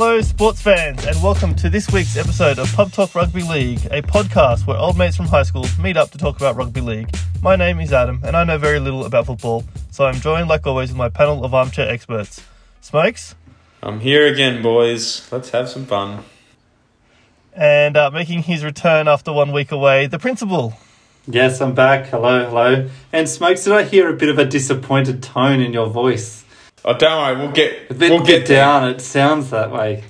Hello, sports fans, and welcome to this week's episode of Pub Talk Rugby League, a podcast where old mates from high school meet up to talk about rugby league. My name is Adam, and I know very little about football, so I'm joined, like always, with my panel of armchair experts. Smokes, I'm here again, boys. Let's have some fun. and uh, making his return after one week away, the principal. Yes, I'm back. Hello, hello. And Smokes, did I hear a bit of a disappointed tone in your voice? Oh, don't worry, we'll get A bit, we'll bit get there. down. It sounds that way.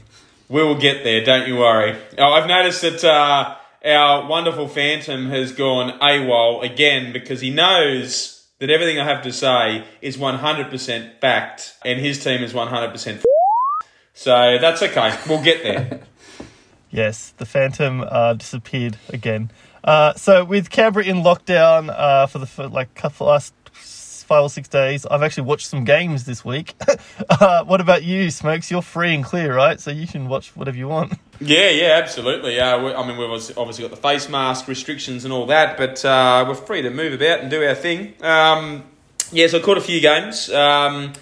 We will get there. Don't you worry. Oh, I've noticed that uh, our wonderful Phantom has gone AWOL again because he knows that everything I have to say is 100% backed, and his team is 100%. So that's okay. We'll get there. Yes, the Phantom uh, disappeared again. Uh, so with Canberra in lockdown uh, for the for like couple last five or six days, I've actually watched some games this week. uh, what about you, Smokes? You're free and clear, right? So you can watch whatever you want. Yeah, yeah, absolutely. Uh, we, I mean, we've obviously got the face mask restrictions and all that, but uh, we're free to move about and do our thing. Um, yeah, so I caught a few games. Um,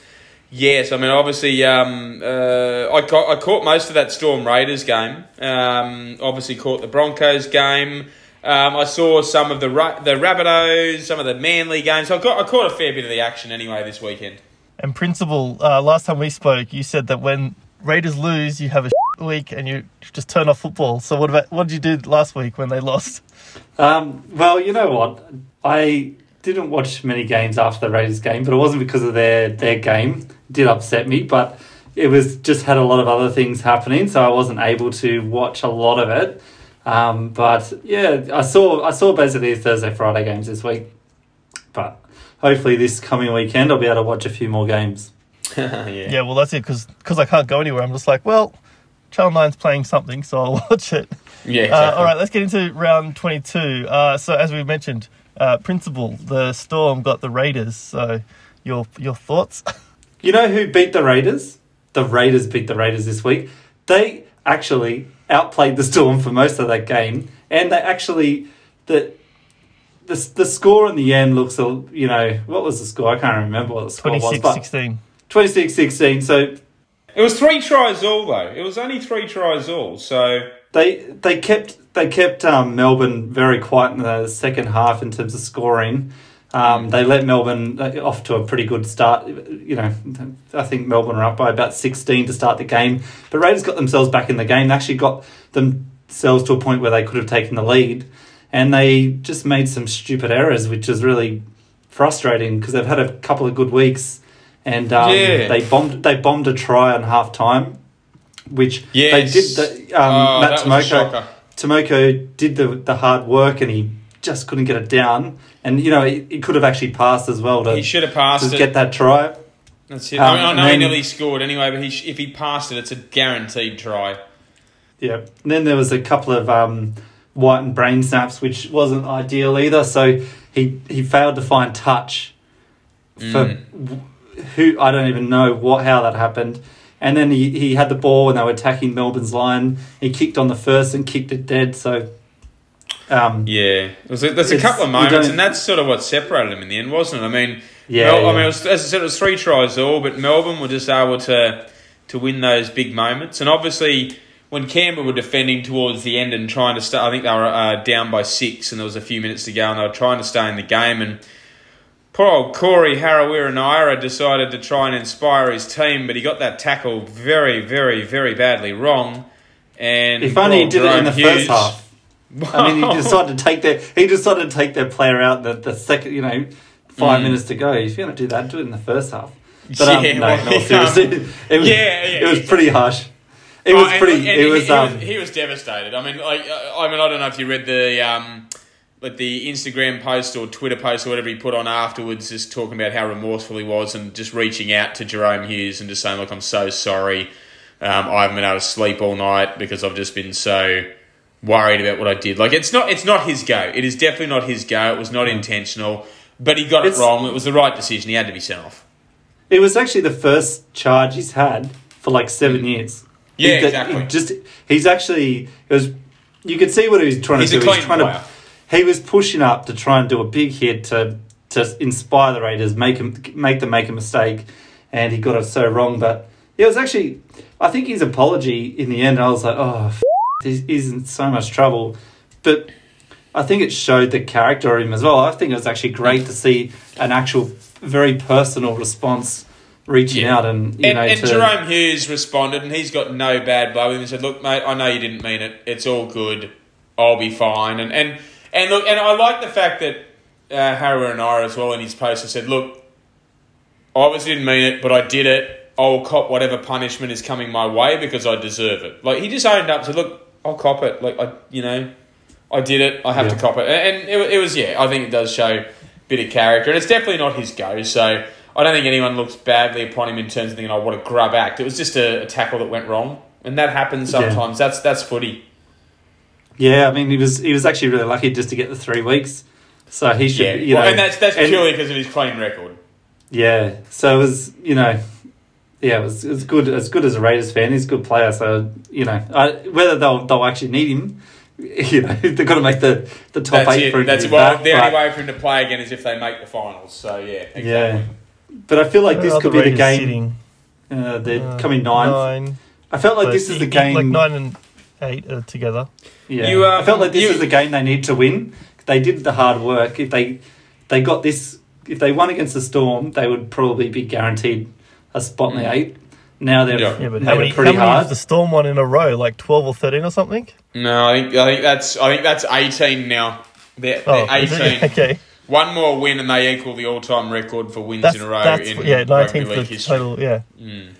yes, I mean, obviously, um, uh, I, caught, I caught most of that Storm Raiders game. Um, obviously, caught the Broncos game. Um, I saw some of the Ra- the Rabbitohs, some of the Manly games. I, got, I caught a fair bit of the action anyway this weekend. And principal, uh, last time we spoke, you said that when Raiders lose, you have a week and you just turn off football. So what about what did you do last week when they lost? Um, well, you know what? I didn't watch many games after the Raiders game, but it wasn't because of their, their game. It did upset me, but it was just had a lot of other things happening, so I wasn't able to watch a lot of it. Um, but yeah, I saw I saw basically the Thursday Friday games this week. But hopefully this coming weekend I'll be able to watch a few more games. yeah. Yeah, well that's it because I can't go anywhere. I'm just like, well, Channel 9's playing something, so I'll watch it. Yeah, Uh, all right, let's get into round 22. Uh, so, as we mentioned, uh, Principal, the Storm got the Raiders. So, your your thoughts? You know who beat the Raiders? The Raiders beat the Raiders this week. They actually outplayed the Storm for most of that game, and they actually the the the score in the end looks a you know what was the score? I can't remember what the score was, 26 but 16. 26-16. So It was three tries all though. It was only three tries all. So they they kept they kept um, Melbourne very quiet in the second half in terms of scoring. Um, they let Melbourne off to a pretty good start. You know, I think Melbourne were up by about sixteen to start the game, but Raiders got themselves back in the game. They actually got themselves to a point where they could have taken the lead, and they just made some stupid errors, which is really frustrating because they've had a couple of good weeks, and um, Yeah. they bombed they bombed a try on half time, which yes, they did. The, um, Oh, Matt Timoko. Timoko did the the hard work, and he just couldn't get it down. And you know, he, he could have actually passed as well to, He should have passed to it. get that try. That's it. Um, I, know he nearly scored anyway, but he if he passed it, it's a guaranteed try. Yeah. And then there was a couple of um, Wighton brain snaps, which wasn't ideal either. So he he failed to find touch for Mm. who I don't even know what how that happened. And then he, he had the ball and they were attacking Melbourne's line. He kicked on the first and kicked it dead. So um, Yeah, was a, there's a couple of moments, and that's sort of what separated them in the end, wasn't it? I mean, Yeah, Mel- I mean, it was, as I said, it was three tries all, but Melbourne were just able to to win those big moments, and obviously. When Canberra were defending towards the end and trying to start, I think they were uh, down by six, and there was a few minutes to go, and they were trying to stay in the game. And poor old Corey Harawira-Naera decided to try and inspire his team, but he got that tackle very, very, very badly wrong. And if only he did it in the Jerome first Hughes- I mean, he decided to take their he decided to take their player out the, the second, you know, five Mm. minutes to go. If you're going to do that, do it in the first half. But um, Yeah, no, well, no, yeah. seriously, it was, Yeah, yeah, it was yeah. pretty harsh. It Oh, was and- pretty. and it he- was he, um. was he was devastated. I mean, like, I mean, I don't know if you read the um, like the Instagram post or Twitter post or whatever he put on afterwards, just talking about how remorseful he was and just reaching out to Jerome Hughes and just saying, "Look, I'm so sorry. Um, I haven't been able to sleep all night because I've just been so worried about what I did. Like, it's not it's not his go. It is definitely not his go. It was not mm. intentional, but he got it wrong. It was the right decision. He had to be sent off. It was actually the first charge he's had for like seven mm. years. Yeah, He- exactly. he just he's actually it was. You could see what he was trying He's to do. He was clean trying player. to. He was pushing up to try and do a big hit to to inspire the Raiders, make him make them make a mistake, and he got it so wrong. But it was actually. I think his apology in the end. I was like, oh, f- he's, in so much trouble, but. I think it showed the character of him as well. I think it was actually great to see an actual, very personal response reaching Yeah. out and you And, know and to, Jerome Hughes responded, and he's got no bad blood with him. He said, "Look, mate, I know you didn't mean it. It's all good. I'll be fine." And and and look, and I like the fact that uh, Harawira-Naera as well in his post have said, "Look, I obviously didn't mean it, but I did it. I'll cop whatever punishment is coming my way because I deserve it." Like he just owned up to, "Look, I'll cop it. Like I, you know, I did it. I have to cop it." And it, it was yeah. I think it does show a bit of character, and it's definitely not his go. So. I don't think anyone looks badly upon him in terms of thinking, "Oh, what a grub act." It was just a, a tackle that went wrong, and that happens Yeah. sometimes. That's that's footy. Yeah, I mean, he was he was actually really lucky just to get the three weeks. So he should, Yeah, you well, know, and that's that's and- purely because of his clean record. Yeah, so it was, you know, yeah, it was, it was good as good as a Raiders fan. He's a good player, so you know, I, whether they'll they'll actually need him, you know, they've got to make the the top That's eight for it. him. That's to Well, back, the only way for him to play again is if they make the finals. So yeah, exactly. Yeah, but I feel like this Where are could the be the game. sitting? Uh, they're Uh, coming ninth. Nine. I felt like So this is the game. Like nine and eight are together. Yeah, You, um, I felt like this you- is the game they need to win. They did the hard work. If they they got this, if they won against the Storm, they would probably be guaranteed a spot in the eight. Now they're Yeah. Yeah, but made how many, pretty how many hard. has the Storm won in a row? Like twelve or thirteen or something? No, I think I think that's I think that's eighteen now. They're, Oh, they're eighteen. okay. One more win and they equal the all-time record for wins That's, in a row that's in yeah, rugby nineteenth league the history. total. Yeah. Mm.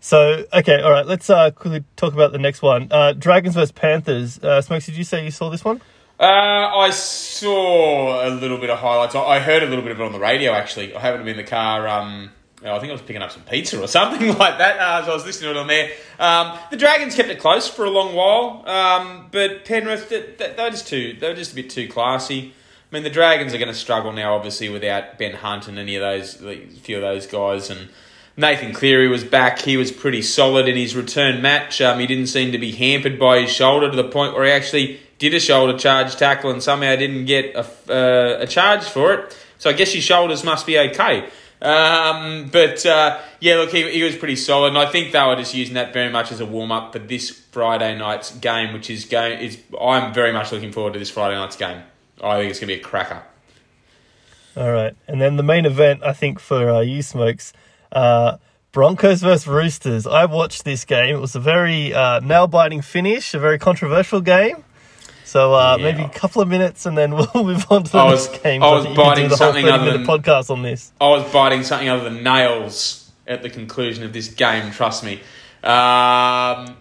So okay, all right. Let's uh, quickly talk about the next one. Uh, Dragons versus Panthers. Uh, Smokes, did you say you saw this one? Uh, I saw a little bit of highlights. I I heard a little bit of it on the radio. Actually, I happened to be in the car. Um, I think I was picking up some pizza or something like that uh, as I was listening to it on there. Um, the Dragons kept it close for a long while, um, but Penrith they, they they were just too they were just a bit too classy. I mean, the Dragons are going to struggle now, obviously, without Ben Hunt and any of those, a few of those guys. And Nathan Cleary was back. He was pretty solid in his return match. Um, he didn't seem to be hampered by his shoulder to the point where he actually did a shoulder charge tackle and somehow didn't get a, uh, a charge for it. So I guess his shoulders must be okay. Um, but uh, yeah, look, he, he was pretty solid, and I think they were just using that very much as a warm up for this Friday night's game, which is going. Is I'm very much looking forward to this Friday night's game. I think it's going to be a cracker. All right, and then the main event, I think for uh, you, Smokes, uh, Broncos versus Roosters. I watched this game. It was a very uh, nail-biting finish, a very controversial game. So uh, Yeah. maybe a couple of minutes, and then we'll move on to the I was- next game. I was biting something other than- podcast on this. I was biting something other than nails at the conclusion of this game. Trust me. Um,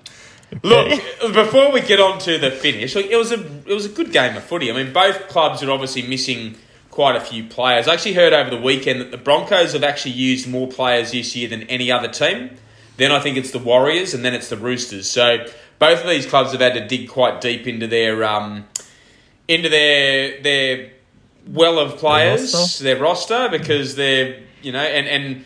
Look, before we get on to the finish, look, it was a it was a good game of footy. I mean, both clubs are obviously missing quite a few players. I actually heard over the weekend that the Broncos have actually used more players this year than any other team. Then I think it's the Warriors, and then it's the Roosters. So both of these clubs have had to dig quite deep into their um, into their their well of players, roster. their roster, because they're you know, and and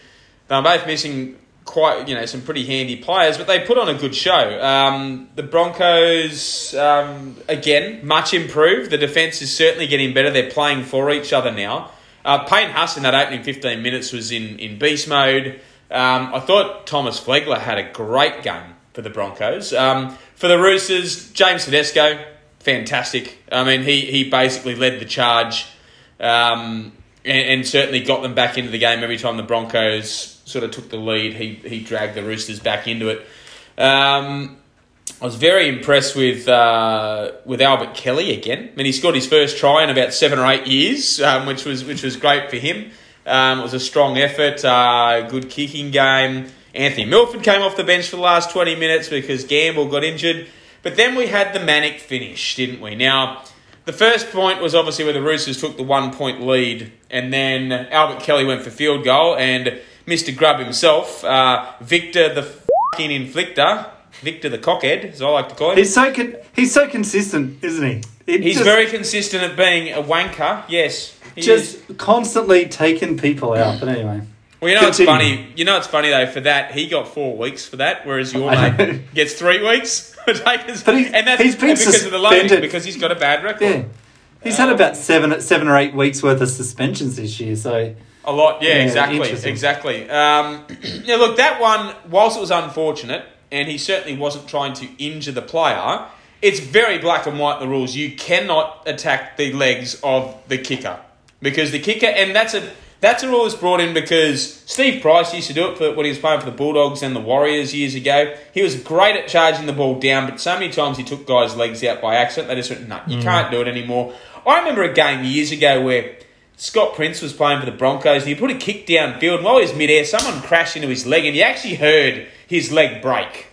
they're both missing quite you know some pretty handy players, but they put on a good show. Um, the Broncos um, again much improved. The defense is certainly getting better. They're playing for each other now. Uh, Payne Haas in that opening fifteen minutes was in in beast mode. Um, I thought Thomas Flegler had a great game for the Broncos. Um, for the Roosters, James Tedesco, fantastic. I mean, he he basically led the charge. Um, and, and certainly got them back into the game every time the Broncos sort of took the lead. He he dragged the Roosters back into it. Um, I was very impressed with uh, with Albert Kelly again. I mean, he scored his first try in about seven or eight years, um, which was which was great for him. Um, it was a strong effort, uh, good kicking game. Anthony Milford came off the bench for the last twenty minutes because Gamble got injured. But then we had the manic finish, didn't we? Now, the first point was obviously where the Roosters took the one point lead, and then Albert Kelly went for field goal, and Mr. Grubb himself, uh, Victor the fucking inflictor, Victor the cockhead, as I like to call him. He's so con- he's so consistent, isn't he? It He's just, very consistent at being a wanker. Yes, he just is. constantly taking people out. But anyway, Well, you know it's funny. You know it's funny though. For that, he got four weeks for that, whereas your mate gets three weeks. And that's he's been because of the loading, because he's got a bad record. yeah, he's had about seven seven or eight weeks worth of suspensions this year. So A lot, yeah, Yeah, exactly, exactly. Um, yeah, look, that one, whilst it was unfortunate, and he certainly wasn't trying to injure the player, it's very black and white the rules. You cannot attack the legs of the kicker because the kicker, and that's a that's a rule that's brought in because Steve Price used to do it for when he was playing for the Bulldogs and the Warriors years ago. He was great at charging the ball down, but so many times he took guys' legs out by accident. They just went, no, you mm. can't do it anymore. I remember a game years ago where Scott Prince was playing for the Broncos and he put a kick downfield. And while he was midair, someone crashed into his leg and you actually heard his leg break.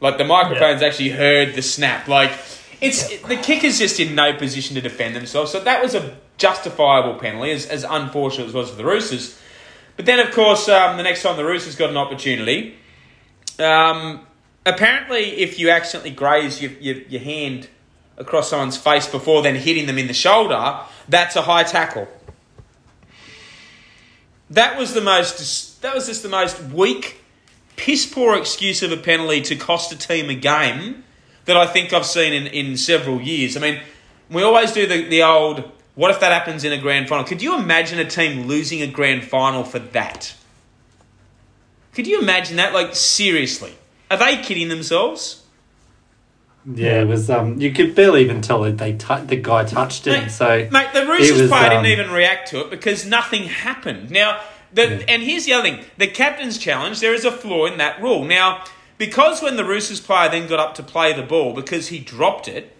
Like the microphones actually heard the snap. Like it's the kicker's just in no position to defend themselves. So that was a justifiable penalty, as, as unfortunate as it was for the Roosters. But then, of course, um, the next time the Roosters got an opportunity, um, apparently, if you accidentally graze your, your, your hand across someone's face before then hitting them in the shoulder, that's a high tackle. That was the most. That was just the most weak, piss poor excuse of a penalty to cost a team a game that I think I've seen in, in several years. I mean, we always do the, the old. What if that happens in a grand final? Could you imagine a team losing a grand final for that? Could you imagine that? Like seriously, are they kidding themselves? Yeah, it was. Um, you could barely even tell that they tou- the guy touched it. Mate, so mate, the Roosters was, player um, didn't even react to it because nothing happened. Now, the, Yeah. and here's the other thing: the captain's challenge. There is a flaw in that rule. Now, because when the Roosters player then got up to play the ball because he dropped it,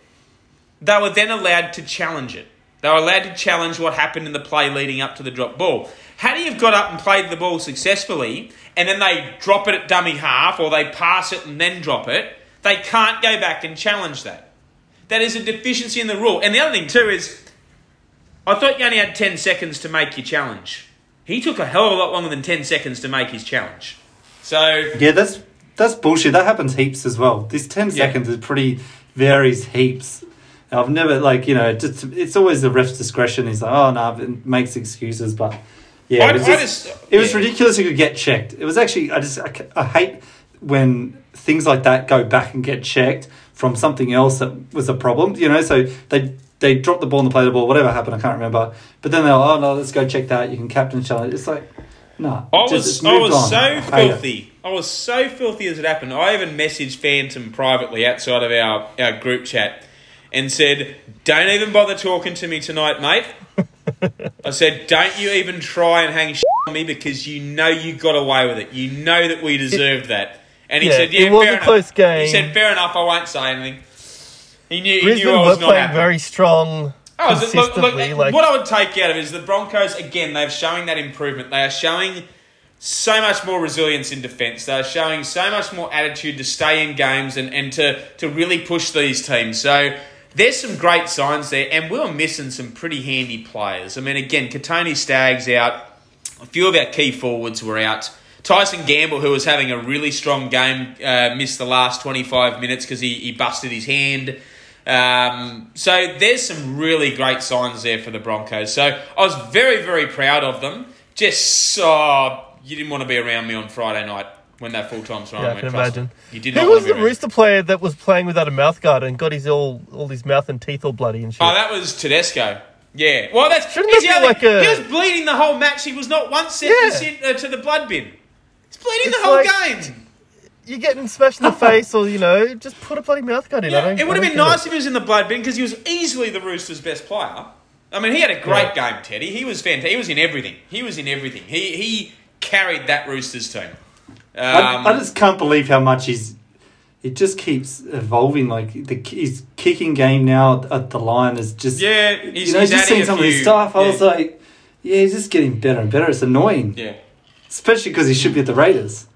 they were then allowed to challenge it. They were allowed to challenge what happened in the play leading up to the drop ball. Had he have got up and played the ball successfully, and then they drop it at dummy half, or they pass it and then drop it, they can't go back and challenge that. That is a deficiency in the rule. And the other thing too is, I thought you only had ten seconds to make your challenge. He took a hell of a lot longer than ten seconds to make his challenge. So yeah, that's that's bullshit. That happens heaps as well. This ten Yeah. seconds is pretty varies heaps. I've never like you know just it's always the ref's discretion. He's like, oh no, it makes excuses, but yeah, I- it was, just, just- it was yeah. ridiculous. You could get checked. It was actually I just I, I hate when things like that go back and get checked from something else that was a problem. You know, so they. They dropped the ball and they played the ball, whatever happened, I can't remember. But then they're like, oh no, let's go check that. You can captain challenge. It's like, no. I was just I was on. so I hate it. filthy. I was so filthy as it happened. I even messaged Phantom privately outside of our, our group chat and said, Don't even bother talking to me tonight, mate. I said, Don't you even try and hang shit on me because you know you got away with it. You know that we deserved that. And he Yeah, said, it Yeah, was fair a enough. close game. He said, Fair enough, I won't say anything. He knew, he knew I were was not playing happy. very strong Oh, it- look, look, like what I would take out of it is the Broncos again. They're showing that improvement. They are showing so much more resilience in defence. They are showing so much more attitude to stay in games and, and to to really push these teams. So there's some great signs there, and we were missing some pretty handy players. I mean, again, Kotoni Staggs out. A few of our key forwards were out. Tyson Gamble, who was having a really strong game, uh, missed the last 25 minutes because he, he busted his hand. Um, so there's some really great signs there for the Broncos. So I was very, very proud of them. Just uh, you didn't want to be around me on Friday night when that full time trial Yeah, I went. can imagine. You did Who was the. Rooster player that was playing without a mouth guard and got his all all his mouth and teeth all bloody and shit? Oh, that was Tedesco. Yeah. Well, that's Shouldn't that be other like a- He was bleeding the whole match. He was not once sent Yeah. uh, to the blood bin. He's bleeding It's the whole like- game. You're getting smashed in the face, or you know, just put a bloody mouth guard in. I Yeah, it would have been nice if he was in the blood bin because he was easily the Roosters' best player. I mean, he had a great game, Teddy. He was fantastic. He was in everything. He was in everything. He he carried that Roosters team. Um, I, I just can't believe how much he's. It just keeps evolving. Like the his kicking game now at the line is just. yeah, he's, you know, he's just seeing a some of his few- stuff. I was like, yeah, he's just getting better and better. It's annoying, yeah. especially because he should be at the Raiders.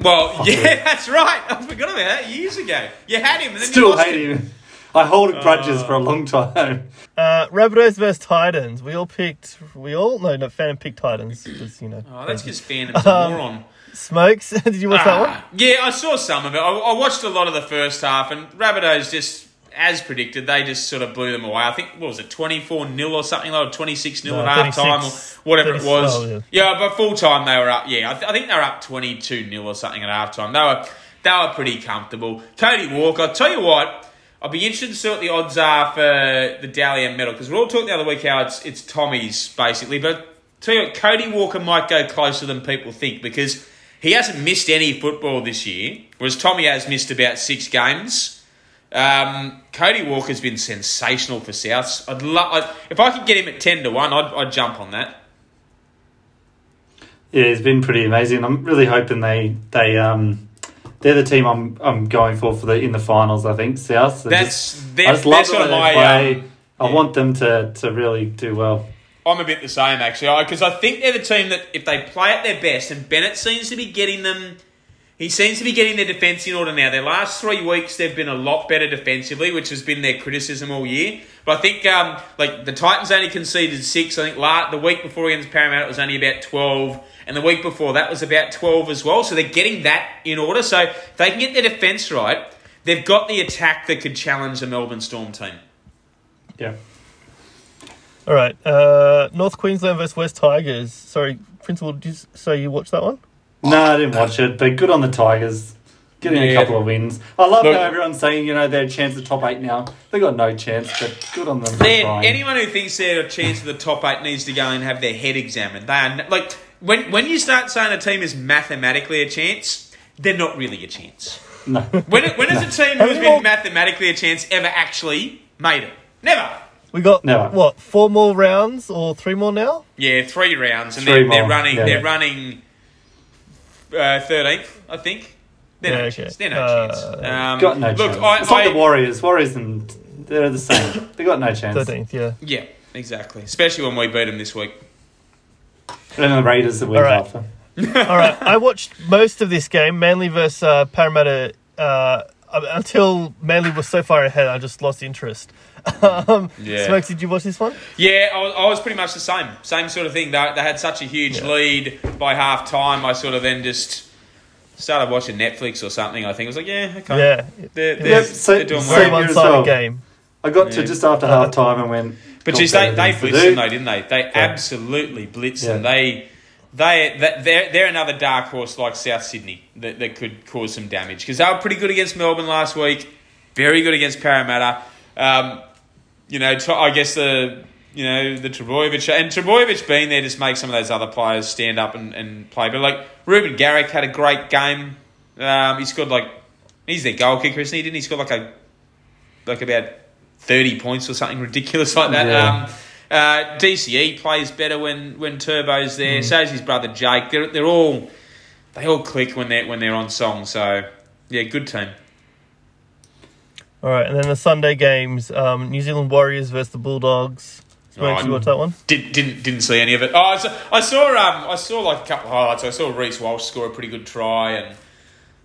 Well, Fucker. yeah, that's right. I forgot about that years ago. You had him, and then you Still lost hate him. him. I hold grudges for a long time. Uh, Rabbitohs versus Titans. We all picked. We all no, no. Fan picked Titans because you know. Oh, that's because Phantom's a Um, moron. Smokes. Did you watch that one? Ah, Yeah, I saw some of it. I, I watched a lot of the first half, and Rabbitohs just, as predicted, they just sort of blew them away. I think, what was it, 24 0 or something, like 26 0 No, at half time, or whatever it was. yeah. yeah. but full time they were up. Yeah, I, th- I think they were up 22 0 or something at half time. They were, they were pretty comfortable. Cody Walker, I'll tell you what. I'll be interested to see what the odds are for the Dally M medal because we are all talked the other week how it's it's Tommy's basically, but tell you what, Cody Walker might go closer than people think because he hasn't missed any football this year, whereas Tommy has missed about six games. Um, Cody Walker's been sensational for Souths. I'd love if I could get him at ten to one, I'd, I'd jump on that. Yeah, it's been pretty amazing. I'm really hoping they they um they're the team I'm I'm going for for the in the finals. I think South. That's just- I just love the my. they play. Um, I yeah. want them to to really do well. I'm a bit the same actually, because I think they're the team that if they play at their best, and Bennett seems to be getting them. He seems to be getting their defence in order now. Their last three weeks, they've been a lot better defensively, which has been their criticism all year. But I think, um, like the Titans only conceded six. I think the week before against Parramatta it was only about twelve, and the week before that was about twelve as well. So they're getting that in order. So if they can get their defence right, they've got the attack that could challenge the Melbourne Storm team. Yeah. All right. Uh, North Queensland versus West Tigers. Sorry, Principal, did you s- say you watched that one? No, I didn't watch it, but good on the Tigers. Getting a couple of wins. I love Look- how everyone's saying, you know, they're a chance at top eight now. They got no chance, but good on them. for Then anyone who thinks they're a chance of the top eight needs to go and have their head examined. They are like when when you start saying a team is mathematically a chance, they're not really a chance. No. When when has a team who has Have you all- been mathematically a chance ever actually made it? Never. We got Never. what four more rounds or three more now? Yeah, three rounds, and Three they're, they're running. yeah. They're running uh, thirteenth, I think. They're no Yeah, chance. okay. They're no Uh, chance. Um, got no look, chance. I, it's like the Warriors. Warriors and they're the same. they got no chance. Thirteenth, yeah. yeah, exactly. Especially when we beat them this week. And the Raiders the week All right. after. All right, I watched most of this game, Manly versus uh, Parramatta. Uh, until Manly was so far ahead, I just lost interest. um, Yeah. Smokes, did you watch this one? Yeah, I was, I was pretty much the same. Same sort of thing. They, they had such a huge lead by half time. I sort of then just started watching Netflix or something. I think I was like, yeah, okay. Yeah, They're, they're, Yep, so- they're doing same very well. here one-sided well. game. I got to just after half time and went. But geez, they, they blitzed them though, didn't they? They absolutely blitzed them. They, they, that, they're, they're another dark horse like South Sydney that, that could cause some damage because they were pretty good against Melbourne last week, very good against Parramatta. Um, you know, I guess the you know the Trbojevic and Trbojevic being there just makes some of those other players stand up and, and play. But like Reuben Garrick had a great game. Um, he scored like he's their goal kicker, isn't he? Didn't he score like a like about thirty points or something ridiculous like that? Yeah. Um, uh, DCE plays better when when Turbo's there. So is his brother Jake. They're they're all they all click when they're when they're on song. So yeah, good team. All right, and then the Sunday games: um, New Zealand Warriors versus the Bulldogs. Smokes, Oh, you watch that one? Did, didn't didn't see any of it. Oh, I saw, I saw um I saw like a couple of highlights. I saw Reece Walsh score a pretty good try, and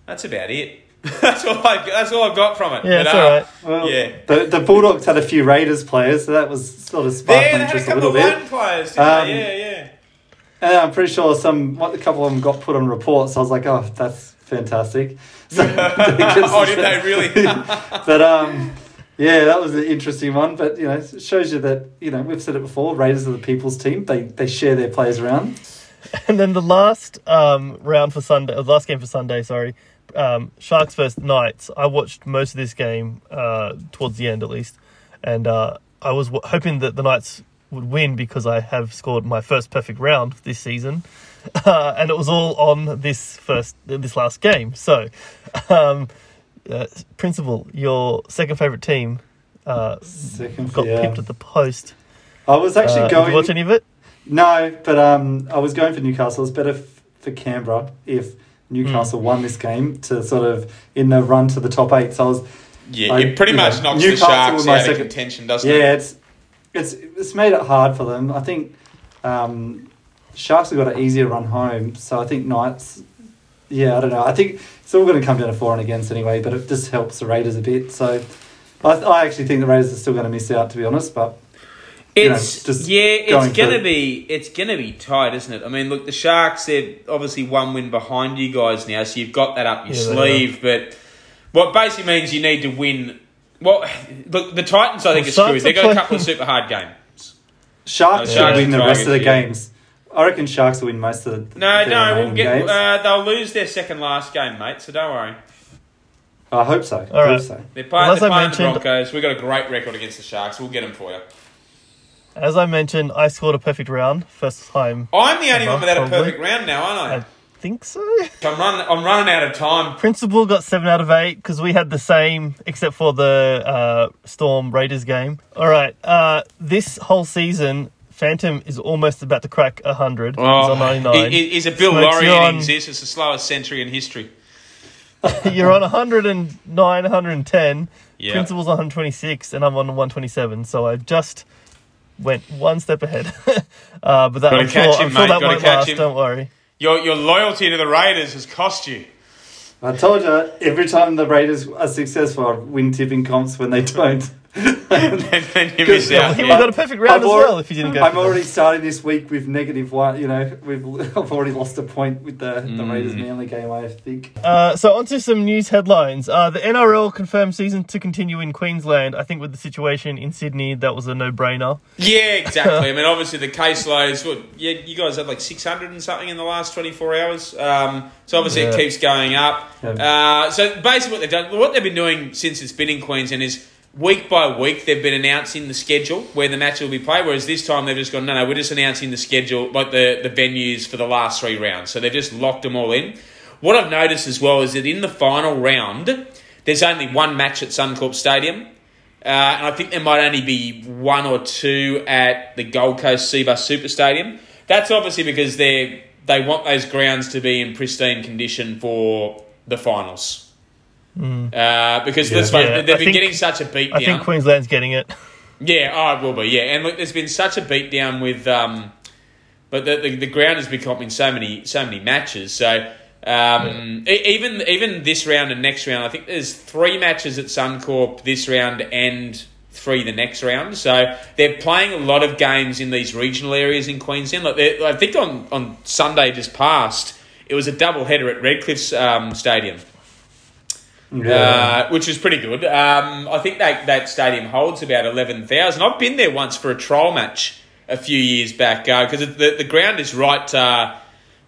that's about it. that's all I that's all I got from it. Yeah, But, it's uh, all right. Well, Yeah. The, the Bulldogs had a few Raiders players, so that was sort of Yeah, sparked they my a interest a little of bit. one players. Didn't Um, they? Yeah, yeah. And I'm pretty sure some what a couple of them got put on reports. I was like, oh, that's fantastic. So, oh, did they really? but um, yeah, that was an interesting one. But you know, it shows you that you know we've said it before. Raiders are the people's team. They they share their players around. And then the last um, round for Sunday, or the last game for Sunday, sorry, um, Sharks versus Knights. I watched most of this game uh, towards the end, at least, and uh, I was w- hoping that the Knights would win because I have scored my first perfect round this season, uh, and it was all on this first, this last game. So, um, uh, Principal, your second favorite team uh, Second, got yeah. pipped at the post. I was actually Uh, Did going. you watch any of it? No, but um, I was going for Newcastle. It's better f- for Canberra if Newcastle Hmm. won this game to sort of in the run to the top eight. So I was Yeah, I- it pretty much know, knocks Newcastle the Sharks were my out of second- contention, doesn't yeah, it? it's it's it's made it hard for them. I think um, Sharks have got an easier run home, so I think Knights. Yeah, I don't know. I think it's all going to come down to for and against anyway, but it just helps the Raiders a bit. So I, I actually think the Raiders are still going to miss out, to be honest. But you know, It's just yeah, going it's gonna be it's gonna be tight, isn't it? I mean, look, the Sharks they're obviously one win behind you guys now, so you've got that up your Yeah, sleeve. But what basically means you need to win. Well, look, the Titans I think Well, are screwed. They've got a couple of super hard games. Sharks Uh, should Sharks win the rest of the yeah. games. I reckon Sharks will win most of the. No, their no, we'll get. games. Uh, they'll lose their second last game, mate. So don't worry. I hope so. I All hope right. so. They're playing, Well, they're playing the Broncos. We've got a great record against the Sharks. We'll get them for you. As I mentioned, I scored a perfect round, first time. I'm the only Ever, one without a perfect round now, aren't I I think so. I? I'm running. I'm running out of time. Principal got seven out of eight because we had the same, except for the uh, Storm Raiders game. All right, uh, this whole season, Phantom is almost about to crack hundred. Oh, He's on ninety Oh, nine. It, it, it's a Bill Smokes, Lawry you're innings. This it's the slowest century in history. You're on 109, 110. Yeah. Principal's on 126, and I'm on 127. So I just went one step ahead. uh, but that, Gotta I'm sure, catch him, I'm sure mate, that gotta won't catch last. him. Don't worry. Your your loyalty to the Raiders has cost you. I told you every time the Raiders are successful, I win tipping comps when they don't. And then you miss Yeah, Yeah, out. he yeah. got a perfect round I've as al- well if you didn't go. I'm for them. already starting this week with negative one. You know, we've I've already lost a point with the, the Raiders Manly game. I think. Uh, so onto some news headlines. Uh, the NRL confirmed season to continue in Queensland. I think with the situation in Sydney, that was a no-brainer. Yeah, exactly. I mean, obviously the caseloads. What? Yeah, you guys had like six hundred and something in the last twenty four hours. Um, so obviously it keeps going up. Yeah. Uh, so basically, what they've done, what they've been doing since it's been in Queensland is week by week they've been announcing the schedule where the match will be played. Whereas this time they've just gone, no, no, we're just announcing the schedule, like the the venues for the last three rounds. So they've just locked them all in. What I've noticed as well is that in the final round, there's only one match at Suncorp Stadium. Uh, and I think there might only be one or two at the Gold Coast Cbus Super Stadium. That's obviously because they they want those grounds to be in pristine condition for the finals. Uh, because Yeah, they've been think- getting such a beat I down. think Queensland's getting it. Yeah, oh, it will be. Yeah, and look, there's been such a beat down with, um, but the, the the ground has become in so many so many matches. So um, e- even even this round and next round, I think there's three matches at Suncorp this round and three the next round. So they're playing a lot of games in these regional areas in Queensland. Like I think on on Sunday just past, it was a double header at Redcliffe's um, Stadium uh, which is pretty good. Um, I think that that stadium holds about eleven thousand. I've been there once for a trial match a few years back because the the ground is right. Uh,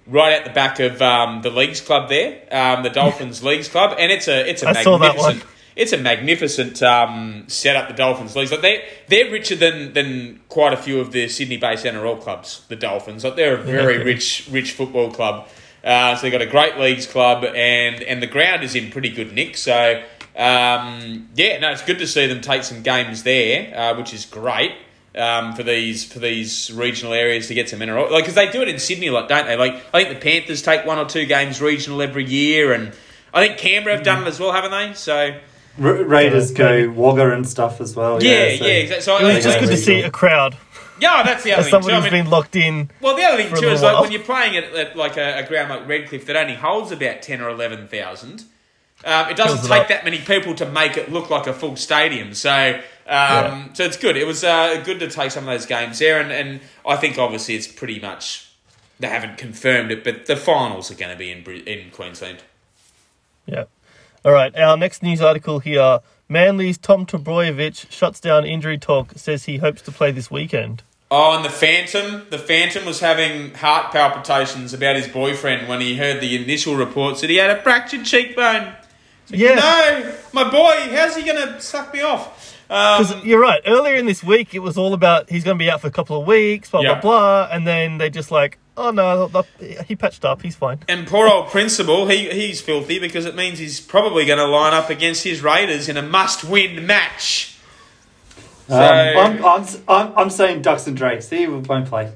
Right at the back of um, the leagues club there, um, the Dolphins leagues club, and it's a it's a I magnificent it's a magnificent um, setup. The Dolphins leagues, like they they're richer than than quite a few of the Sydney based NRL clubs. The Dolphins, like they're a very rich rich football club. Uh, so they've got a great leagues club, and and the ground is in pretty good nick. So um, yeah, no, it's good to see them take some games there, uh, which is great. Um, for these for these regional areas to get some NRL, like because they do it in Sydney, like don't they? Like I think the Panthers take one or two games regional every year, and I think Canberra have done it as well, haven't they? So Ra- Raiders Yeah, go maybe. Wagga and stuff as well. yeah, Yeah, yeah, so- exactly. So It I was just good to see a crowd. Yeah, that's the other As thing. someone too. I mean, been locked in. well, the other thing too is like while. when you're playing at, at like a, a ground like Redcliffe that only holds about ten or eleven thousand. Um, it doesn't take that many people to make it look like a full stadium, so um, so it's good. It was uh, good to take some of those games there, and, and I think obviously it's pretty much they haven't confirmed it, but the finals are going to be in in Queensland. Yeah. All right. Our next news article here. Manly's Tom Trbojevic shuts down injury talk. Says he hopes to play this weekend. Oh, and the Phantom. The Phantom was having heart palpitations about his boyfriend when he heard the initial reports that he had a fractured cheekbone. Yeah. No, my boy, how's he going to suck me off? Because Um, you're right. Earlier in this week, it was all about he's going to be out for a couple of weeks, blah Yeah. blah blah, and then they just like, oh no, he patched up, he's fine. and poor old Principal, he, he's filthy because it means he's probably going to line up against his Raiders in a must-win match. Um, I'm, I'm, s- I'm, I'm saying Ducks and Drakes. He won't play.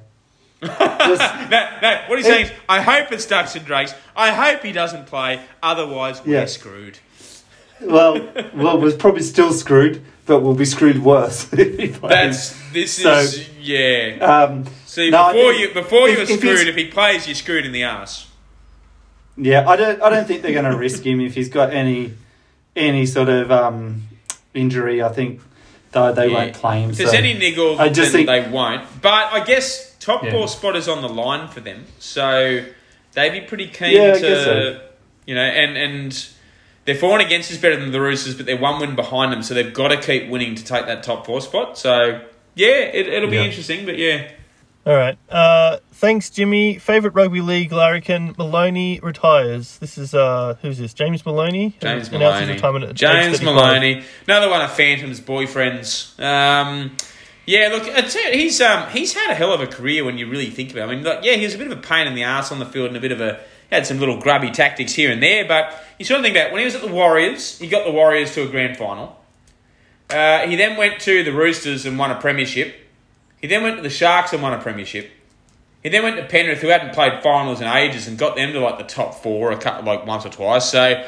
Just, No, no, what he's saying is, I hope it's Ducks and Drakes. I hope he doesn't play, otherwise we're Yeah. screwed. well, well, we're probably still screwed, but we'll be screwed worse if he plays. That's this So- is yeah. um, See, No, before think you before if- you're if screwed, if he plays, you're screwed in the ass. yeah. I don't. I don't think they're going to risk him if he's got any any sort of um, injury. I think they, they Yeah. won't play him. If there's so- any niggle, I just then think- they won't. But I guess top Yeah. four spot is on the line for them, so they'd be pretty keen Yeah, to, so. you know, and and their for and against is better than the Roosters, but they're one win behind them, so they've got to keep winning to take that top four spot. So yeah, it, it'll be Yeah. interesting, but yeah. All right. Uh, thanks, Jimmy. Favorite rugby league larrikin Maloney retires. This is uh, who's this? James Maloney. James Maloney. James Maloney. Another one of Phantom's boyfriends. Um, Yeah, look, it's, he's um, he's had a hell of a career when you really think about. it. I mean, like, yeah, he was a bit of a pain in the ass on the field and a bit of a had some little grubby tactics here and there. But you sort of think about when he was at the Warriors, he got the Warriors to a grand final. Uh, he then went to the Roosters and won a premiership. He then went to the Sharks and won a premiership. He then went to Penrith, who hadn't played finals in ages, and got them to like the top four a couple, like once or twice. So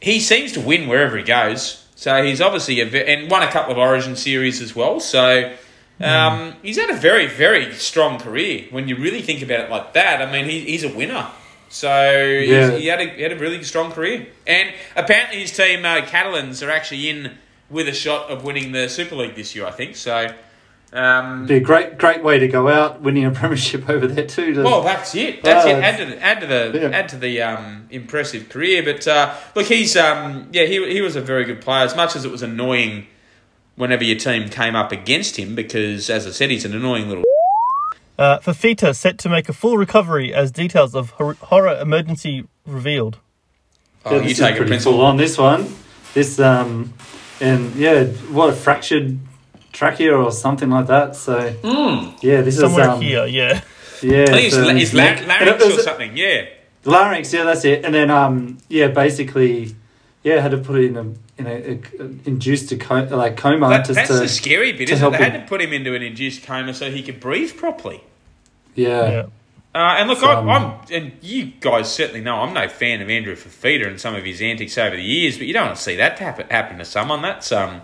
he seems to win wherever he goes. So he's obviously a ve- and won a couple of Origin series as well. So um, he's had a very very strong career when you really think about it like that. I mean, he, he's a winner. So he's- Yeah. he had a he had a really strong career, and apparently his team uh, Catalans are actually in with a shot of winning the Super League this year. I think so. Um, Be a great great way to go out, winning a premiership over there too. To, well, that's it. That's Uh, it. Add to the add to the yeah. add to the um, impressive career. But uh, look, he's um, yeah, he he was a very good player. As much as it was annoying whenever your team came up against him, because as I said, he's an annoying little. Uh, Fifita set to make a full recovery as details of hor- horror emergency revealed. Oh, Yeah, you take is it, pretty principal. on this one. This um, and yeah, what a fractured trachea or something like that. So yeah, this Somewhere is um, here, yeah. Yeah, I think it's, so la- it's la- neck- and it larynx or something. Yeah. Larynx, yeah, that's it. And then um, yeah, basically, yeah, had to put it in a in a, a, a induced a co- like coma That, just that's to the scary bit, isn't it? help They had to put him into an induced coma so he could breathe properly. yeah. yeah. Uh, and look, So, I'm, um, I'm, and you guys certainly know I'm no fan of Andrew Fifita and some of his antics over the years, but you don't want to see that happen, happen to someone. That's um,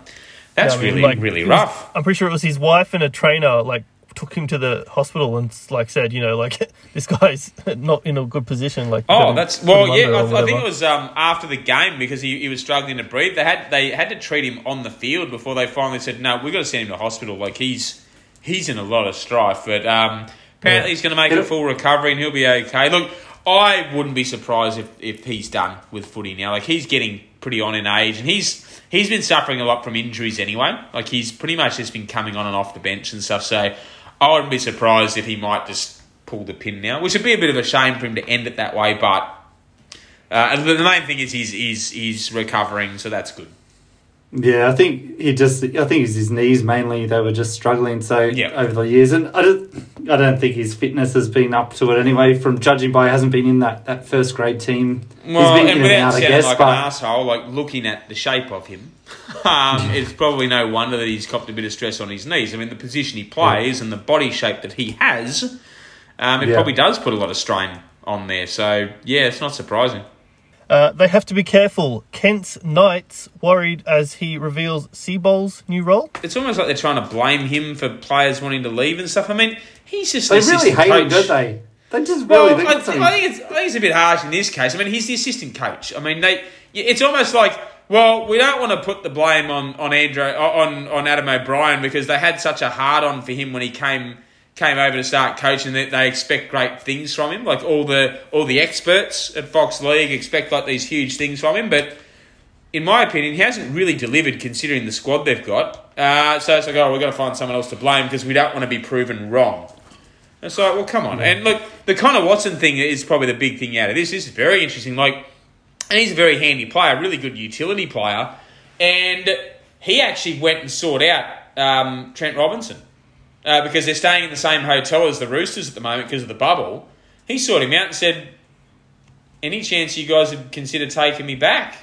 that's Yeah, I mean, really like, really rough. I'm pretty sure it was his wife and a trainer like took him to the hospital and like said, you know, like this guy's not in a good position. Like, Oh, that's well, yeah. I, I think it was um, after the game because he, he was struggling to breathe. They had they had to treat him on the field before they finally said, "No, we've got to send him to hospital." Like he's he's in a lot of strife, but um, apparently Yeah. he's going to make It'll- a full recovery and he'll be okay. Look, I wouldn't be surprised if, if he's done with footy now. Like he's getting pretty on in age, and he's he's been suffering a lot from injuries anyway. Like he's pretty much just been coming on and off the bench and stuff. So I wouldn't be surprised if he might just pull the pin now, which would be a bit of a shame for him to end it that way. But uh, the main thing is he's he's he's recovering, so that's good. Yeah, I think he just. I think it's his knees mainly. They were just struggling so Yeah. over the years, and I don't. I don't think his fitness has been up to it anyway. From judging by, he hasn't been in that, that first grade team. Well, He's been and in without and out, I sounding guess. like but an asshole, like looking at the shape of him, um, it's probably no wonder that he's copped a bit of stress on his knees. I mean, the position he plays and the body shape that he has, um, it Yeah. probably does put a lot of strain on there. So yeah, it's not surprising. Uh, they have to be careful. Kent's Knights worried as he reveals Seabol's new role. It's almost like they're trying to blame him for players wanting to leave and stuff. I mean, he's just they really assistant hate him, don't they? They just Well, really. they I, I think it's I think it's a bit harsh in this case. I mean, he's the assistant coach. I mean, they it's almost like well, we don't want to put the blame on on Andrew on on Adam O'Brien because they had such a hard on for him when he came came over to start coaching that they expect great things from him. Like all the all the experts at Fox League expect like these huge things from him, but. In my opinion, he hasn't really delivered considering the squad they've got. Uh, so it's like, oh, we've got to find someone else to blame because we don't want to be proven wrong. It's like, well, come on. And look, the Connor Watson thing is probably the big thing out of this. This is very interesting. Like, and he's a very handy player, really good utility player. And he actually went and sought out um, Trent Robinson uh, because they're staying in the same hotel as the Roosters at the moment because of the bubble. He sought him out and said, "Any chance you guys would consider taking me back?"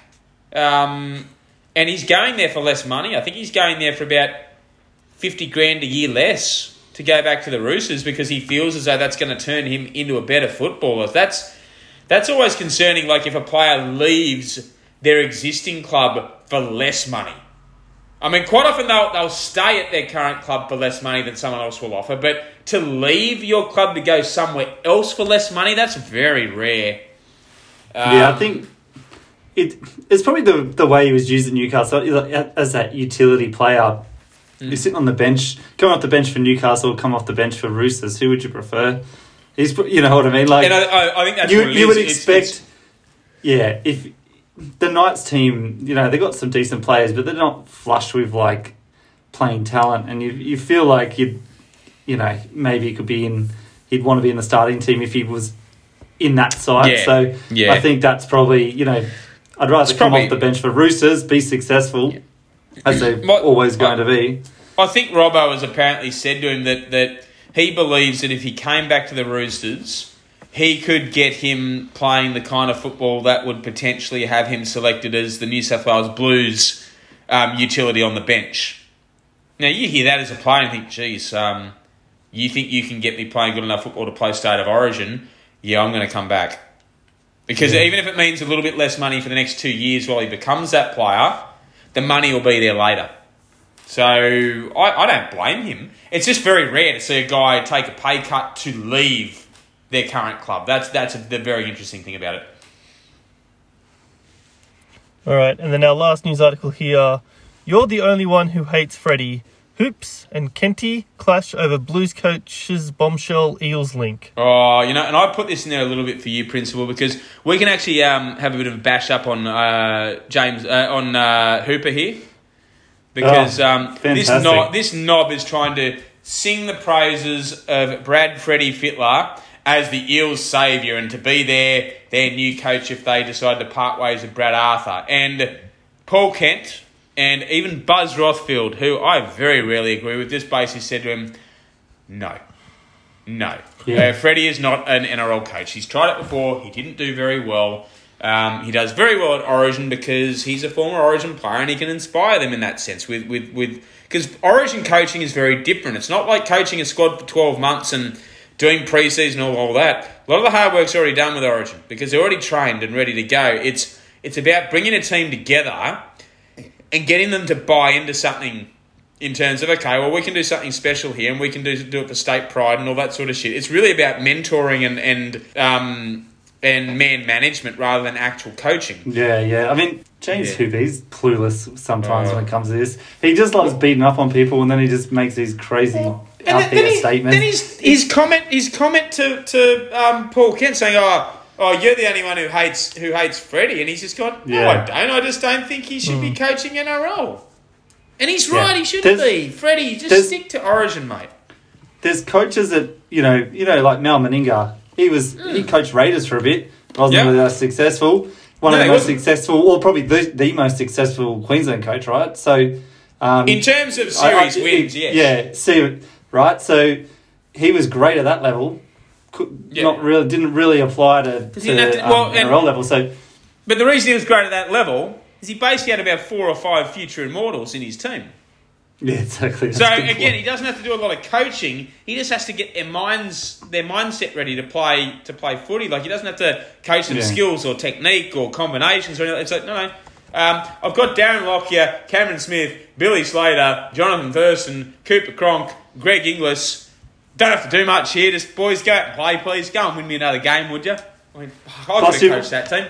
Um, and he's going there for less money. I think he's going there for about fifty grand a year less to go back to the Roosters because he feels as though that's going to turn him into a better footballer. That's that's always concerning. Like if a player leaves their existing club for less money. I mean, quite often they'll, they'll stay at their current club for less money than someone else will offer, but to leave your club to go somewhere else for less money, that's very rare. yeah, I Um, think it. It's probably the the way he was used at Newcastle as that utility player. Hmm. You're sitting on the bench, coming off the bench for Newcastle, come off the bench for Roosters. Who would you prefer? He's, you know what I mean. Like And I, I, think that's you, you would It's- expect, it's- yeah. If the Knights team, you know, they got some decent players, but they're not flush with like playing talent, and you you feel like you, you know, maybe he could be in. He'd want to be in the starting team if he was in that side. Yeah, So yeah. I think that's probably you know, I'd rather It's come probably- off the bench for Roosters, be successful, as they're What- always going to be. I think Robbo has apparently said to him that, that he believes that if he came back to the Roosters, he could get him playing the kind of football that would potentially have him selected as the New South Wales Blues um, utility on the bench. Now, you hear that as a player and think, geez, um, you think you can get me playing good enough football to play State of Origin? Yeah, I'm going to come back. Because even if it means a little bit less money for the next two years while he becomes that player, the money will be there later. So I, I don't blame him. It's just very rare to see a guy take a pay cut to leave their current club. That's that's a, the very interesting thing about it. All right, and then our last news article here. You're the only one who hates Freddie. Hoops and Kenty clash over Blues coach's bombshell Eels link. Oh, you know, and I put this in there a little bit for you, Principal, because we can actually um, have a bit of a bash up on uh, James uh, on uh, Hooper here, because Oh, um, this knob this knob is trying to sing the praises of Brad Freddie Fittler as the Eels' saviour and to be their their new coach if they decide to part ways with Brad Arthur and Paul Kent and even Buzz Rothfield, who I very rarely agree with, just basically said to him, "No, no. Yeah. Uh, Freddie is not an NRL coach. He's tried it before. He didn't do very well. Um, he does very well at Origin because he's a former Origin player and he can inspire them in that sense. With with with because Origin coaching is very different. It's not like coaching a squad for twelve months and doing preseason and all, all that. A lot of the hard work's already done with Origin because they're already trained and ready to go. It's it's about bringing a team together and getting them to buy into something in terms of okay, well, we can do something special here, and we can do do it for state pride and all that sort of shit. It's really about mentoring and and um, and man management rather than actual coaching. Yeah, yeah. I mean, James Yeah. Hooper, clueless sometimes Oh. when it comes to this. He just loves beating up on people and then he just makes these crazy And out then, he- statements. then his his comment his comment to to um, Paul Kent saying, "Oh, oh, you're the only one who hates who hates Freddie," and he's just gone, "No, Yeah. I don't. I just don't think he should be coaching NRL." And he's Yeah. right. He shouldn't There's- be. Freddie, just stick to Origin, mate. There's coaches that, you know, you know, like Mal Meninga. He was he coached Raiders for a bit. Wasn't Hmm. Yeah. really that successful. One No, of the most wasn't. successful, or probably the, the most successful Queensland coach, right? So, um, In terms of I- I- series wins, yes. Yeah, see, right? So he was great at that level. Could, Yeah. Not really, didn't really apply to, to, to- um, well, NRL level. So But the reason he was great at that level is he basically had about four or five future immortals in his team. yeah, exactly. That's So again, point. he doesn't have to do a lot of coaching. He just has to get their minds, their mindset ready to play to play footy. Like he doesn't have to coach them Yeah. skills or technique or combinations or anything. It's like no, no. Um, I've got Darren Lockyer, Cameron Smith, Billy Slater, Jonathan Thurston, Cooper Cronk, Greg Inglis. Don't have to do much here. Just boys, go out and play, please. Go and win me another game, would you? I mean, I could Plus have you- coached that team.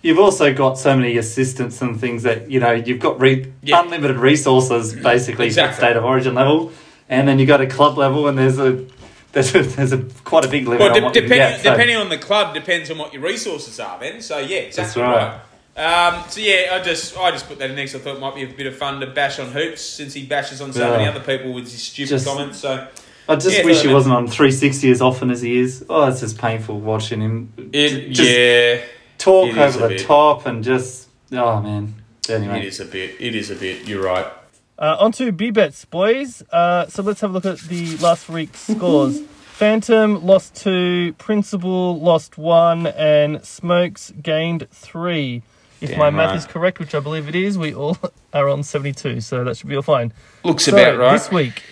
You've also got so many assistants and things that you know you've got re- Yeah. unlimited resources basically Exactly. at state of origin level, and then you got a club level, and there's a there's a, there's a quite a big limit Well, on de- can depending, get. so- depending on the club, depends on what your resources are. Then, so yeah, exactly right. right. Um, so yeah, I just I just put that in there 'cause I thought it might be a bit of fun to bash on hoops since he bashes on so many other people with his stupid Just- comments. So I just Yeah, wish he wasn't on 360 as often as he is. Oh, it's just painful watching him. it, just yeah, talk it is over the bit. top and just oh man. Anyway, it is a bit. It is a bit. You're right. Uh, on to B-Bets, boys. Uh, so let's have a look at the last week's scores. Phantom lost two, Principal lost one, and Smokes gained three. If Damn my math right. is correct, which I believe it is, we all are on 72, so that should be all fine. Looks So, about right. This week,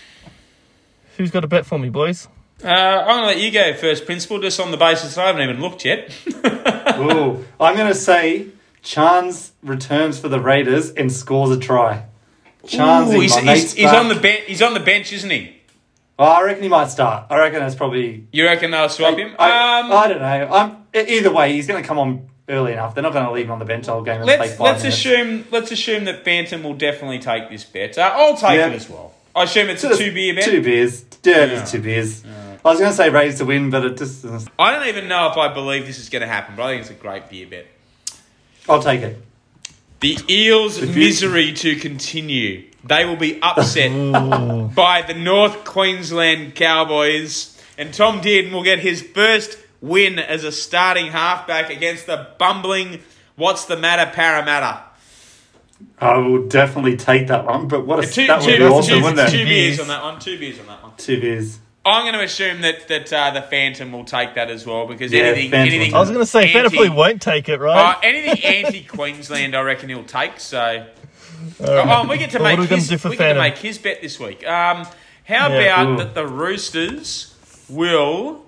who's got a bet for me, boys? Uh, I'm gonna let you go first, principal, just on the basis I haven't even looked yet. Ooh, I'm going to say Chance returns for the Raiders and scores a try. Chance, Ooh, he's, he's, he's on the bench. He's on the bench, isn't he? Oh, I reckon he might start. I reckon that's probably. You reckon they'll swap him? I, um, I don't know. I'm either way. He's going to come on early enough. They're not going to leave him on the bench all game and let's five let's minutes. assume let's assume that Phantom will definitely take this bet. Uh, I'll take Yeah. it as well. I assume it's a two beer bet. Two beers. Yeah, Yeah. just two beers. I was going to say raise to win, but it just. I don't even know if I believe this is going to happen, but I think it's a great beer bet. I'll take it. The Eels' you- misery to continue. They will be upset by the North Queensland Cowboys, and Tom Dearden will get his first win as a starting halfback against the bumbling. What's the matter, Parramatta? I will definitely take that one. But what a Two, that would two, be awesome, two- wouldn't two it? beers Beers. on that one. Two beers on that one. Two beers. I'm going to assume that that uh, the Phantom will take that as well because Yeah, anything, Phantom anything. I was going to say, Fanta anti- probably won't take it, Uh, right? anything anti-Queensland, I reckon he'll take. So, Alright. oh, and we get to make what are we gonna his, do for we get to make his bet this week. Um, how Yeah, about ooh. that the Roosters will,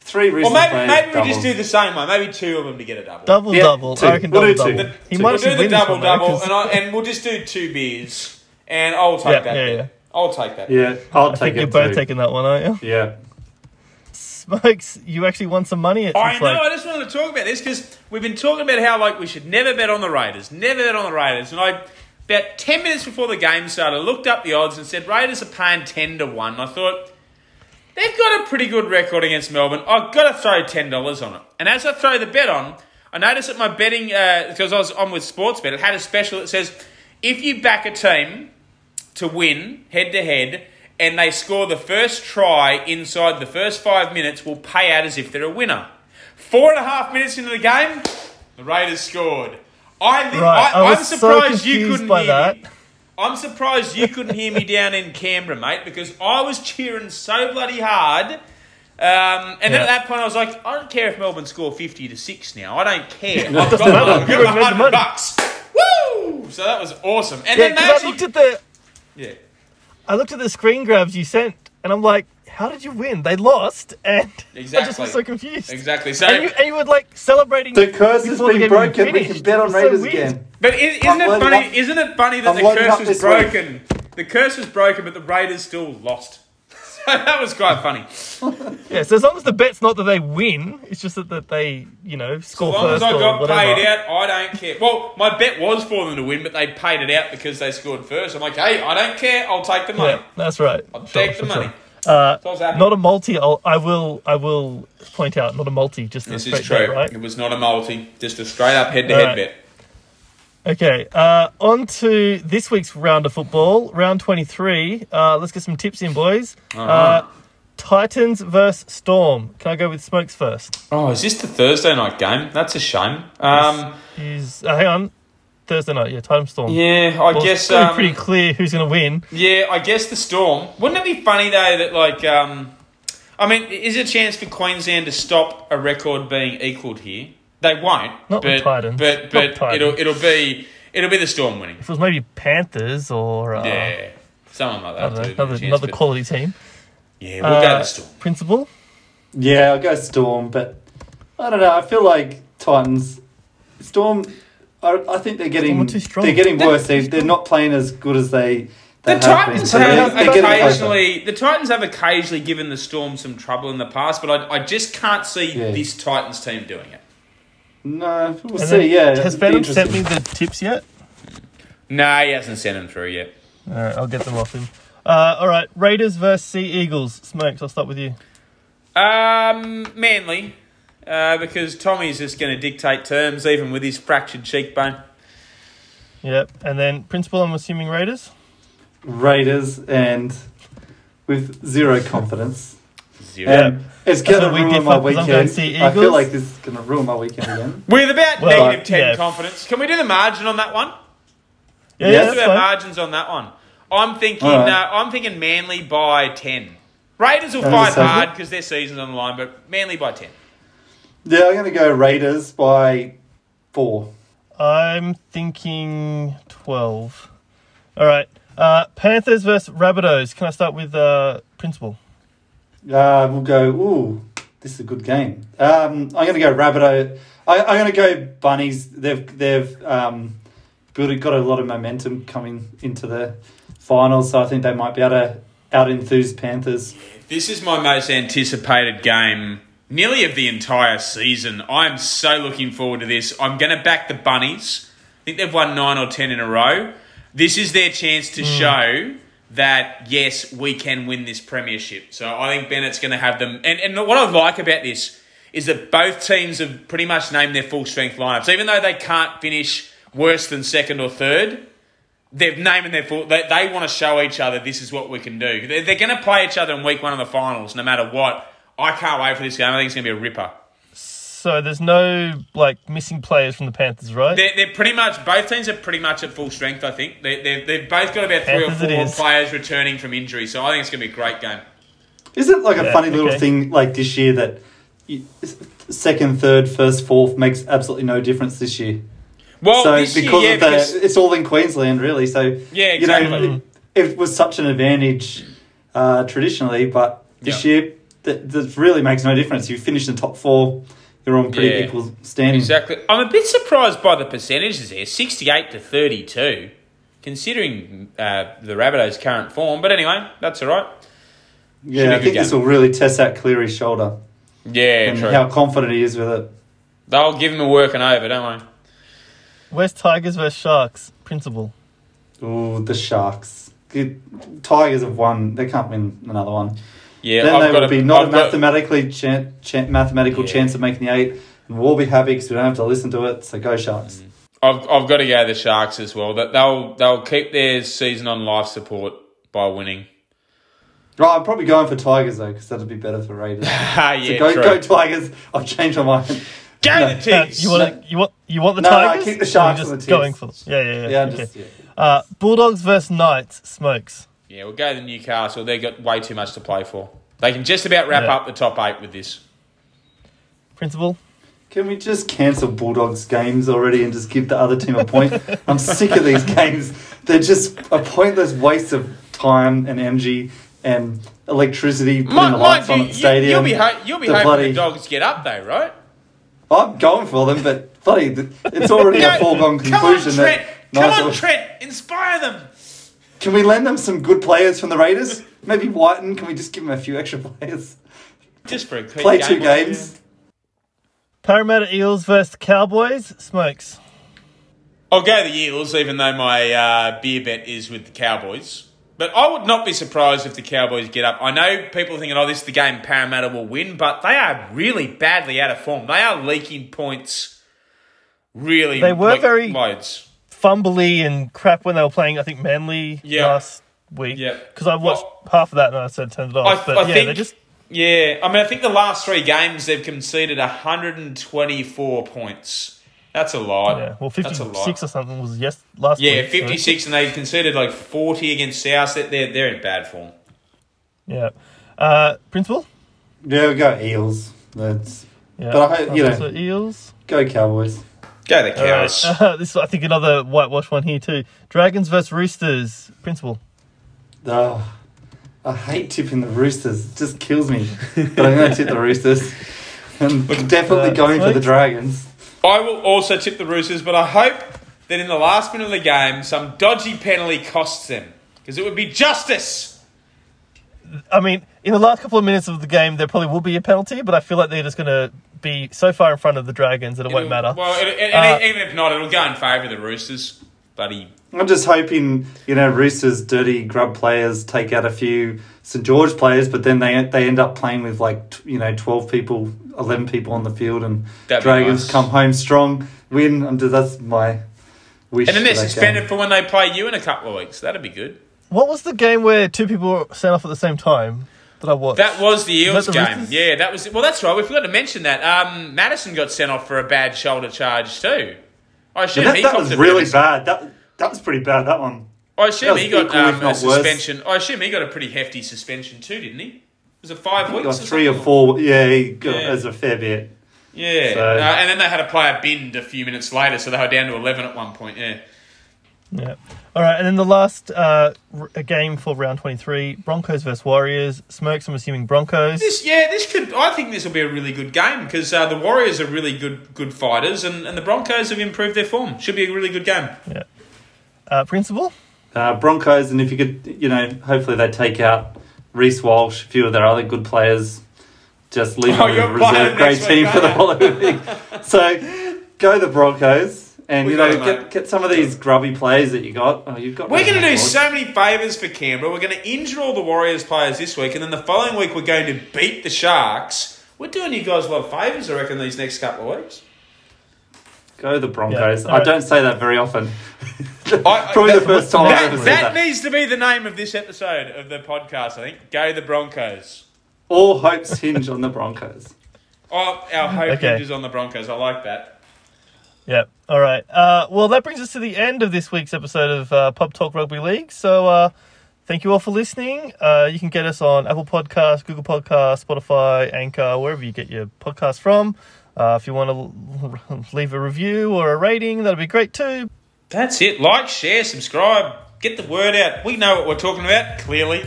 Three or Roosters maybe players, maybe we just doubles. do the same one. Maybe two of them to get a double. Double Yeah, double. two. I reckon We'll double do double. two. He Two. might We'll actually do the win this double one, though, double, 'cause and, I, and we'll just do two beers, and I'll take Yeah, that. yeah, bet. yeah. I'll take that. Yeah, I'll I take think it you're both too. taking that one, aren't you? Yeah. Smokes, you actually won some money. It I looks know. like. I just wanted to talk about this because we've been talking about how like we should never bet on the Raiders, never bet on the Raiders, and I about ten minutes before the game started, I looked up the odds and said Raiders are paying ten to one. And I thought they've got a pretty good record against Melbourne. I've got to throw ten dollars on it, and as I throw the bet on, I noticed that my betting uh, because I was on with Sportsbet, it had a special that says if you back a team to win head to head and they score the first try inside the first five minutes, will pay out as if they're a winner. Four and a half minutes into the game, the Raiders scored. I, thi- Right, I I, am so surprised you couldn't by hear that. me. I'm surprised you couldn't hear me down in Canberra, mate, because I was cheering so bloody hard. Um, and then Yeah. at that point, I was like, I don't care if Melbourne score 50 to 6 now. I don't care. I've got. I've got You already 100 money. bucks. Woo! So that was awesome. And Yeah, then they because I actually- looked at the yeah. I looked at the screen grabs you sent, and I'm like, how did you win? They lost, and I just Exactly. was so confused. Exactly. So, And you, and you were like celebrating. The curse has been broken. We can bet on was so Raiders again. but is, isn't I'm it funny? up- Isn't it funny that I'm the curse up was this week. broken? The curse was broken, but the Raiders still lost. So that was quite funny. Yeah, so as long as the bet's not that they win, it's just that, that they, you know, As score long as first I got whatever. paid out, I don't care. Well, my bet was for them to win, but they paid it out because they scored first. I'm like, hey, I don't care. I'll take the money. Yeah, that's right. I'll Sure, take the sure, money. Uh, So I was happy. not a multi. I'll, I will. I will point out, not a multi. Just a This straight is true. bet, right? It was not a multi, just a straight up head to head bet. Okay. Uh, on to this week's round of football, round twenty-three. Uh, let's get some tips in, boys. Uh, Titans versus Storm. Can I go with Smokes first? Oh, is this the Thursday night game? That's a shame. Um, Is uh, hang on, Thursday night. Yeah, Titans Storm. yeah, I Well, guess. it's gonna be Um, pretty clear who's going to win. Yeah, I guess the Storm. Wouldn't it be funny though that like, um, I mean, is there a chance for Queensland to stop a record being equalled here? They won't. Not but, with Titans. But Not but Titans. it'll it'll be it'll be the Storm winning. If it was maybe Panthers or uh, Yeah, someone like that. know, another, chance, another but- quality team. Yeah, we'll go Uh, the Storm. Principal. Yeah, I'll go Storm, but I don't know. I feel like Titans, Storm. I, I think they're getting too strong. they're getting They're worse. They they're not playing as good as they. The they have Titans been. Have they're- they're occasionally the Titans have occasionally given the Storm some trouble in the past, but I, I just can't see Yeah. this Titans team doing it. No, we'll And see. then, Yeah, Has it'd be Phantom sent me the tips yet? No, he hasn't sent them through yet. All right, I'll get them off him. Uh, all right, Raiders versus Sea Eagles. Smokes. I'll start with you. Um, Manly, uh, because Tommy's just going to dictate terms, even with his fractured cheekbone. Yep. And then Principal. I'm assuming Raiders. Raiders and with zero confidence. Zero. And it's going to where we ruin differ, my 'cause weekend. I feel like this is going to ruin my weekend again. With about Well, negative 10 yeah. confidence. Can we do the margin on that one? Yeah, Yeah, yeah Let's do our margins on that one. I'm thinking. All right. Uh, I'm thinking Manly by ten. Raiders will Yeah, fight hard because their season's on the line, but Manly by ten. Yeah, I'm going to go Raiders by four. I'm thinking 12. All right. Uh, Panthers versus Rabbitohs. Can I start with uh, Principal? Uh, we'll go. Ooh, this is a good game. Um, I'm going to go Rabbitoh. I, I'm going to go Bunnies. They've they've um, built, got a lot of momentum coming into the finals, so I think they might be able to out enthuse Panthers. This is my most anticipated game, nearly of the entire season. I'm so looking forward to this. I'm going to back the Bunnies. I think they've won nine or ten in a row. This is their chance to hmm. show that yes, we can win this premiership. So I think Bennett's going to have them. And and what I like about this is that both teams have pretty much named their full strength lineups, even though they can't finish worse than second or third they've named their full. They, they want to show each other this is what we can do. They're, they're going to play each other in week one of the finals, no matter what. I can't wait for this game. I think it's going to be a ripper. so there's no like missing players from the Panthers, right? They're, they're pretty much both teams are pretty much at full strength. I think they they they've both got about three Panthers or four players returning from injury. So I think it's going to be a great game. Is it like a Yeah, funny little thing like this year that you, second, third, first, fourth makes absolutely no difference this year? Well, so this year, because yeah, of the, because it's all in Queensland, really. So Yeah, you know, exactly. it, it was such an advantage uh, traditionally, but this Yeah. year that, that really makes no difference. You finish in the top four, you're on pretty Yeah. equal standing. exactly. I'm a bit surprised by the percentages there, sixty-eight to thirty-two, considering uh, the Rabbitohs' current form. But anyway, that's all right. Yeah, a I good think this will really test out Cleary's shoulder Yeah, and true. how confident he is with it. They'll give him a working over, don't they? West Tigers versus Sharks. Principal. Ooh, the Sharks. Good. Tigers have won. They can't win another one. Yeah, then I've they got will a, be not a I've got- mathematically chan- chan- mathematical Yeah. chance of making the eight, and we'll be happy because we don't have to listen to it. So go Sharks. I've, I've got to go the Sharks as well. That they'll they'll keep their season on life support by winning. Right, I'm probably going for Tigers though because that'd be better for Raiders. Ah, so yeah, go true. go Tigers. I've changed my mind. Go No. the Uh, Tigs. you want you want you want the No, no, keep the Sharks you're just the going for them. Yeah, yeah, yeah. Yeah, okay. just yeah. Uh, Bulldogs versus Knights. Smokes. Yeah, we'll go to Newcastle. They've got way too much to play for. They can just about wrap Yeah. up the top eight with this. Principal. Can we just cancel Bulldogs games already and just give the other team a point? I'm sick of these games. They're just a pointless waste of time and energy and electricity putting Mind, the lights mind on you, at the stadium. you, will be ho- you'll be The hoping bloody- the dogs get up though, right? I'm going for them, but bloody, it's already a Go- foregone Come on, conclusion Trent. that. Come Nice- on, Trent. Inspire them. Can we lend them some good players from the Raiders? Maybe Wighton. Can we just give them a few extra players? Just for a quick Play game two or two. games. Parramatta Eels versus Cowboys. Smokes. I'll go the Eels, even though my uh, beer bet is with the Cowboys. But I would not be surprised if the Cowboys get up. I know people are thinking, oh, this is the game Parramatta will win, but they are really badly out of form. They are leaking points really They were like, very- loads. Fumbly and crap when they were playing. I think Manly Yeah. last week. Yeah. Because I watched Well- half of that and I said turned it off. I- but I yeah, think- they just Yeah, I mean, I think the last three games they've conceded 124 points. That's a lot. yeah. Well, fifty six or something was yes last Yeah, week. so- 56, and they conceded like 40 against South. They're, they're in bad form. Yeah. Uh, Principal. Yeah, we got Eels. That's Yeah. But I hope- you know- So Eels. go Cowboys. Go the All right. Cows. Uh, this is, I think, another whitewash one here too. Dragons versus Roosters. Principal. Oh, I hate tipping the Roosters. It just kills me. but I'm going to tip the Roosters. And definitely uh, going for the Dragons. I will also tip the Roosters, but I hope that in the last minute of the game, some dodgy penalty costs them. Because it would be justice. I mean, in the last couple of minutes of the game, there probably will be a penalty, but I feel like they're just going to be so far in front of the Dragons that it won't matter. Well, it, it, Uh, even if not, it'll go in favour of the Roosters. Bloody. I'm just hoping, you know, Roosters' dirty grub players take out a few St George players, but then they they end up playing with like you know 12 people, 11 people on the field, and That'd Dragons nice. come home strong, win. And that's my wish. And then they're for suspended game. for when they play you in a couple of weeks. That'd be good. What was the game where two people were sent off at the same time that I watched? That was the Eels the game. Roosters? Yeah, that was. Well, that's right. We forgot to mention that. Um, Madison got sent off for a bad shoulder charge too. I assume Yeah, that, he that was really of bad. That that was pretty bad. That one. I assume he got equal, um, a not worse. suspension. I assume he got a pretty hefty suspension too, didn't he? Was it five He weeks? got or three or four. Yeah, he got Yeah. as a fair bit. Yeah, So- Uh, and then they had to play a binned a few minutes later, so they were down to eleven at one point. Yeah. Yeah. All right, and then the last uh, r- a game for round 23 Broncos versus Warriors. Smokes, I'm assuming Broncos. This, yeah, this could. I think this will be a really good game because uh, the Warriors are really good, good fighters, and, and the Broncos have improved their form. Should be a really good game. Uh, Principal? Uh, Broncos, and if you could, you know, hopefully they take out Reece Walsh, a few of their other good players. Just leave Oh, them you're a reserve playing grade team for the aren't following week. So go the Broncos, and We you got know it, get, mate. get some of these grubby players that you got. Oh, you've got. We're going to do so many favours for Canberra. We're going to injure all the Warriors players this week, and then the following week we're going to beat the Sharks. We're doing you guys a lot of favours, I reckon, these next couple of weeks. Go the Broncos. Yeah, I don't say that very often. I- Probably the first time I've That, ever said that that. needs to be the name of this episode of the podcast, I think. Go the Broncos. All hopes hinge on the Broncos. Oh, our hope Okay. hinges on the Broncos. I like that. Yeah. All right. Uh, well, that brings us to the end of this week's episode of uh, Pub Talk Rugby League. So, uh, thank you all for listening. Uh, you can get us on Apple Podcasts, Google Podcasts, Spotify, Anchor, wherever you get your podcasts from. Uh, if you want to leave a review or a rating, that'd be great too. That's it. Like, share, subscribe. Get the word out. We know what we're talking about, clearly.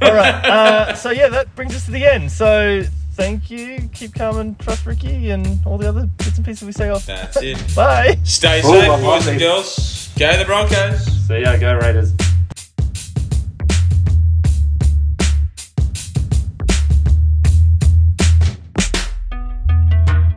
All right. Uh, so yeah, that brings us to the end. So thank you. Keep calm and trust Ricky and all the other bits and pieces we say off. That's it. Bye. Stay Oh, safe, boys and girls. Go the Broncos. See ya, go Raiders.